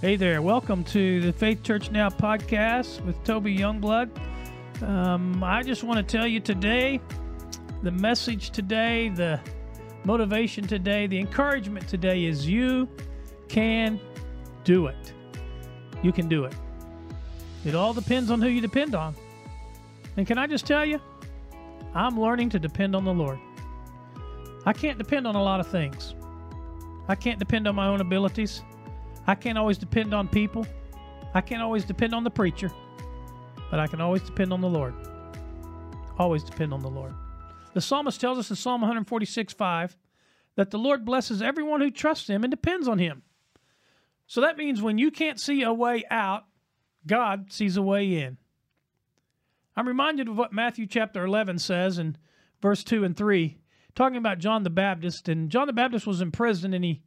Hey there, welcome to the Faith Church Now podcast with Toby Youngblood. Um, I just want to tell you today the message today, the motivation today, the encouragement today is you can do it. You can do it. It all depends on who you depend on. And can I just tell you, I'm learning to depend on the Lord. I can't depend on a lot of things. I can't depend on my own abilities. I can't always depend on people. I can't always depend on the preacher. But I can always depend on the Lord. Always depend on the Lord. The psalmist tells us in Psalm 146 5 that the Lord blesses everyone who trusts him and depends on him. So that means when you can't see a way out, God sees a way in. I'm reminded of what Matthew chapter 11 says in verse 2 and 3, talking about John the Baptist. And John the Baptist was in prison and he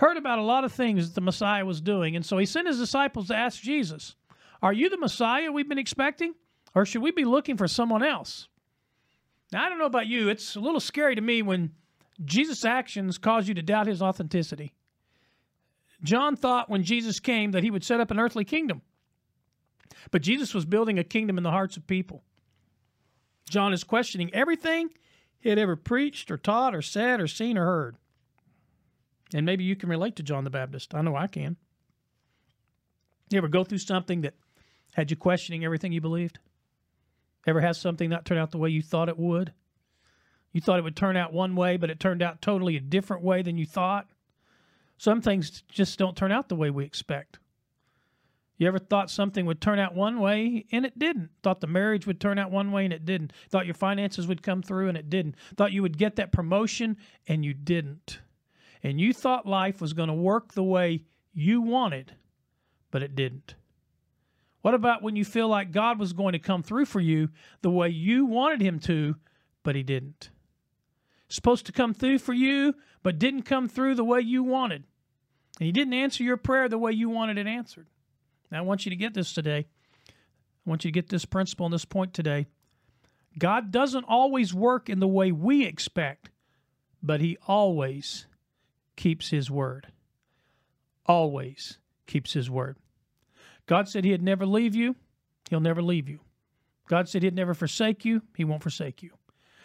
heard about a lot of things that the Messiah was doing. And so he sent his disciples to ask Jesus, Are you the Messiah we've been expecting? Or should we be looking for someone else? Now, I don't know about you, it's a little scary to me when Jesus' actions cause you to doubt his authenticity. John thought when Jesus came that he would set up an earthly kingdom. But Jesus was building a kingdom in the hearts of people. John is questioning everything he had ever preached or taught or said or seen or heard. And maybe you can relate to John the Baptist. I know I can. You ever go through something that had you questioning everything you believed? Ever have something not turn out the way you thought it would? You thought it would turn out one way, but it turned out totally a different way than you thought? Some things just don't turn out the way we expect. You ever thought something would turn out one way and it didn't? Thought the marriage would turn out one way and it didn't? Thought your finances would come through and it didn't? Thought you would get that promotion and you didn't? And you thought life was going to work the way you wanted, but it didn't? What about when you feel like God was going to come through for you the way you wanted him to, but he didn't? Supposed to come through for you, but didn't come through the way you wanted. And he didn't answer your prayer the way you wanted it answered. Now, I want you to get this today. I want you to get this principle and this point today. God doesn't always work in the way we expect, but He always keeps His word. Always keeps His word. God said He'd never leave you, He'll never leave you. God said He'd never forsake you, He won't forsake you.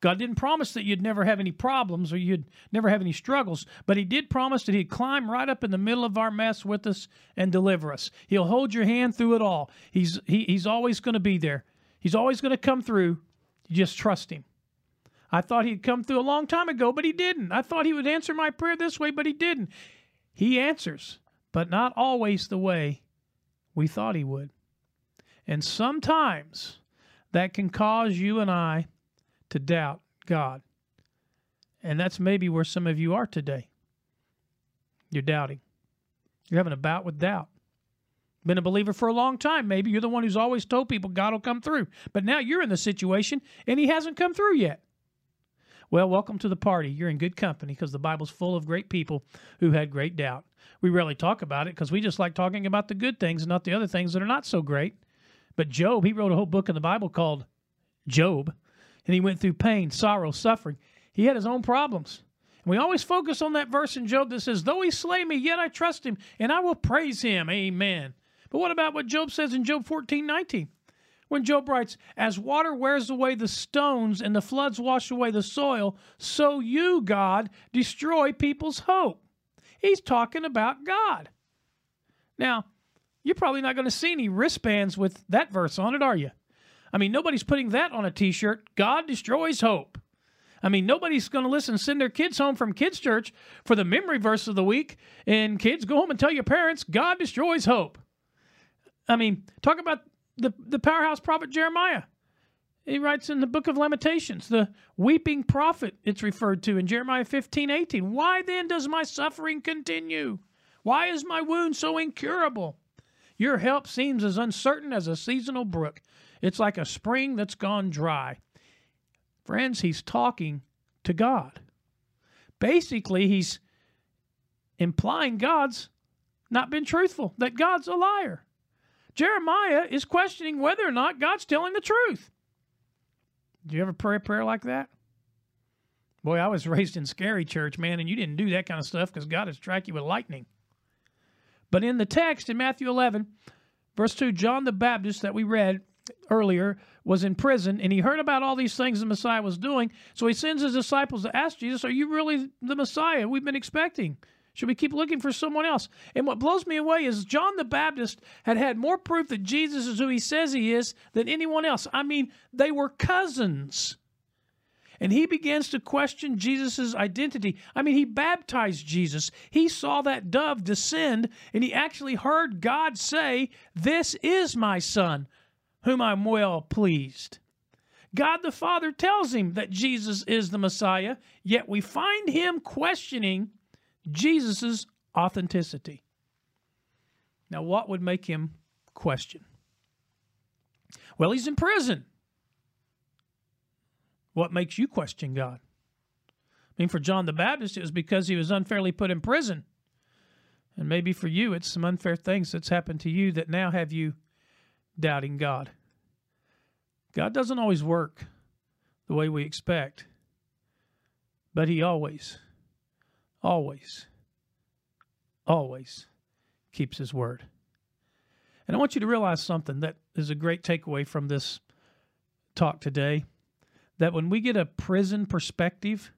God didn't promise that you'd never have any problems or you'd never have any struggles, but He did promise that He'd climb right up in the middle of our mess with us and deliver us. He'll hold your hand through it all. He's he, He's always going to be there. He's always going to come through. You just trust Him. I thought He'd come through a long time ago, but He didn't. I thought He would answer my prayer this way, but He didn't. He answers, but not always the way we thought He would. And sometimes that can cause you and I to doubt God. And that's maybe where some of you are today. You're doubting. You're having a bout with doubt. Been a believer for a long time. Maybe you're the one who's always told people God will come through. But now you're in the situation and He hasn't come through yet. Well, welcome to the party. You're in good company because the Bible's full of great people who had great doubt. We rarely talk about it because we just like talking about the good things and not the other things that are not so great. But Job, he wrote a whole book in the Bible called Job and he went through pain, sorrow, suffering. He had his own problems. And we always focus on that verse in Job that says, Though he slay me, yet I trust him, and I will praise him. Amen. But what about what Job says in Job 14 19? When Job writes, As water wears away the stones and the floods wash away the soil, so you, God, destroy people's hope. He's talking about God. Now, you're probably not going to see any wristbands with that verse on it, are you? I mean, nobody's putting that on a t shirt. God destroys hope. I mean, nobody's going to listen, send their kids home from kids' church for the memory verse of the week, and kids go home and tell your parents, God destroys hope. I mean, talk about the, the powerhouse prophet Jeremiah. He writes in the book of Lamentations, the weeping prophet, it's referred to in Jeremiah 15, 18. Why then does my suffering continue? Why is my wound so incurable? Your help seems as uncertain as a seasonal brook. It's like a spring that's gone dry. Friends, he's talking to God. Basically, he's implying God's not been truthful, that God's a liar. Jeremiah is questioning whether or not God's telling the truth. Do you ever pray a prayer like that? Boy, I was raised in scary church, man, and you didn't do that kind of stuff because God would strike you with lightning. But in the text in Matthew 11, verse 2, John the Baptist that we read earlier was in prison and he heard about all these things the Messiah was doing. So he sends his disciples to ask Jesus, Are you really the Messiah we've been expecting? Should we keep looking for someone else? And what blows me away is John the Baptist had had more proof that Jesus is who he says he is than anyone else. I mean, they were cousins. And he begins to question Jesus' identity. I mean, he baptized Jesus. He saw that dove descend, and he actually heard God say, This is my son, whom I'm well pleased. God the Father tells him that Jesus is the Messiah, yet we find him questioning Jesus' authenticity. Now, what would make him question? Well, he's in prison. What makes you question God? I mean, for John the Baptist, it was because he was unfairly put in prison. And maybe for you, it's some unfair things that's happened to you that now have you doubting God. God doesn't always work the way we expect, but He always always, always keeps his word. And I want you to realize something that is a great takeaway from this talk today that when we get a prison perspective,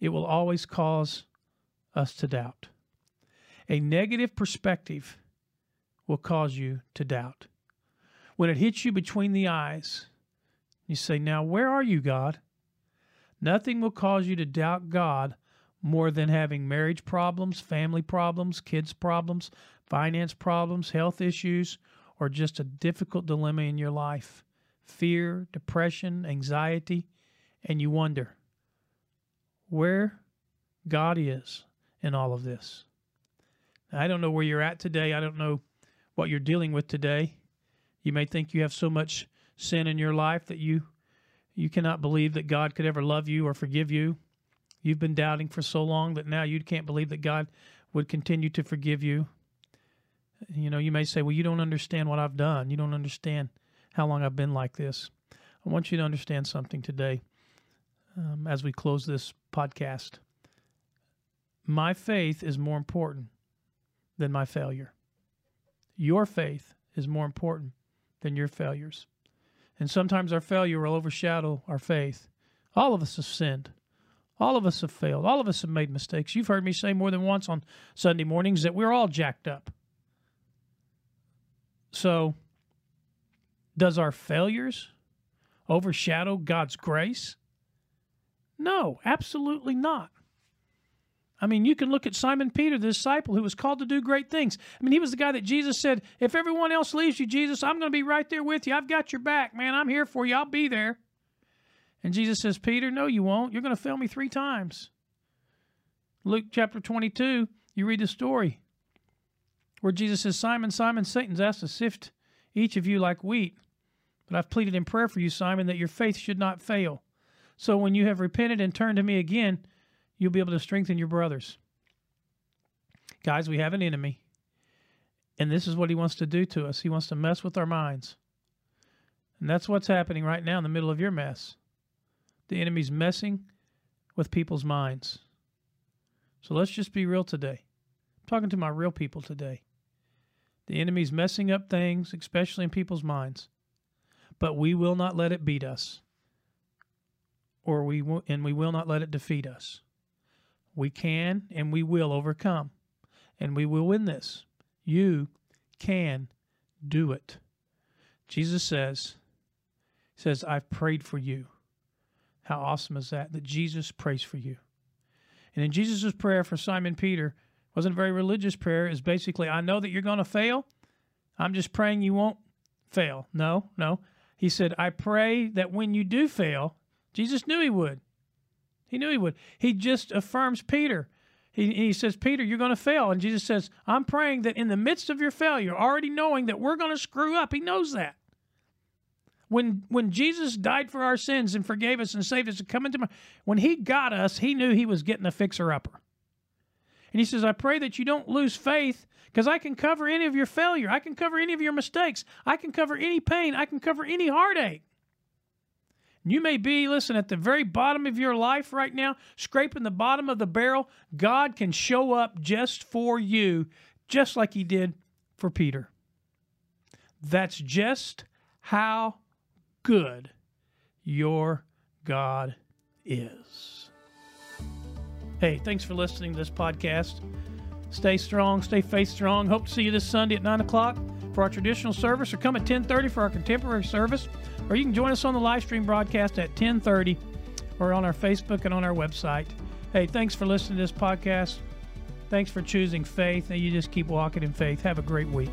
it will always cause us to doubt. A negative perspective will cause you to doubt. When it hits you between the eyes, you say, Now, where are you, God? Nothing will cause you to doubt God more than having marriage problems, family problems, kids problems, finance problems, health issues, or just a difficult dilemma in your life. Fear, depression, anxiety, and you wonder where God is in all of this. I don't know where you're at today. I don't know what you're dealing with today. You may think you have so much sin in your life that you you cannot believe that God could ever love you or forgive you. You've been doubting for so long that now you can't believe that God would continue to forgive you. You know, you may say, Well, you don't understand what I've done. You don't understand how long I've been like this. I want you to understand something today um, as we close this podcast. My faith is more important than my failure. Your faith is more important than your failures. And sometimes our failure will overshadow our faith. All of us have sinned. All of us have failed. All of us have made mistakes. You've heard me say more than once on Sunday mornings that we're all jacked up. So, does our failures overshadow God's grace? No, absolutely not. I mean, you can look at Simon Peter, the disciple who was called to do great things. I mean, he was the guy that Jesus said, If everyone else leaves you, Jesus, I'm going to be right there with you. I've got your back, man. I'm here for you. I'll be there. And Jesus says, Peter, no, you won't. You're going to fail me three times. Luke chapter 22, you read the story where Jesus says, Simon, Simon, Satan's asked to sift each of you like wheat. But I've pleaded in prayer for you, Simon, that your faith should not fail. So when you have repented and turned to me again, you'll be able to strengthen your brothers. Guys, we have an enemy. And this is what he wants to do to us. He wants to mess with our minds. And that's what's happening right now in the middle of your mess. The enemy's messing with people's minds. So let's just be real today. I'm talking to my real people today. The enemy's messing up things, especially in people's minds. But we will not let it beat us. Or we will, and we will not let it defeat us. We can and we will overcome. And we will win this. You can do it. Jesus says, says, I've prayed for you. How awesome is that? That Jesus prays for you. And in Jesus' prayer for Simon Peter, wasn't a very religious prayer, is basically, I know that you're going to fail. I'm just praying you won't fail. No, no. He said, I pray that when you do fail, Jesus knew he would. He knew he would. He just affirms Peter. He, he says, Peter, you're going to fail. And Jesus says, I'm praying that in the midst of your failure, already knowing that we're going to screw up, he knows that when when Jesus died for our sins and forgave us and saved us and come into my when he got us, he knew he was getting a fixer upper. And he says, I pray that you don't lose faith because I can cover any of your failure. I can cover any of your mistakes. I can cover any pain. I can cover any heartache. You may be, listen, at the very bottom of your life right now, scraping the bottom of the barrel. God can show up just for you just like he did for Peter. That's just how good your God is. Hey, thanks for listening to this podcast. Stay strong, stay faith strong. Hope to see you this Sunday at 9 o'clock for our traditional service or come at 10.30 for our contemporary service. Or you can join us on the live stream broadcast at 10.30 or on our Facebook and on our website. Hey, thanks for listening to this podcast. Thanks for choosing faith. And you just keep walking in faith. Have a great week.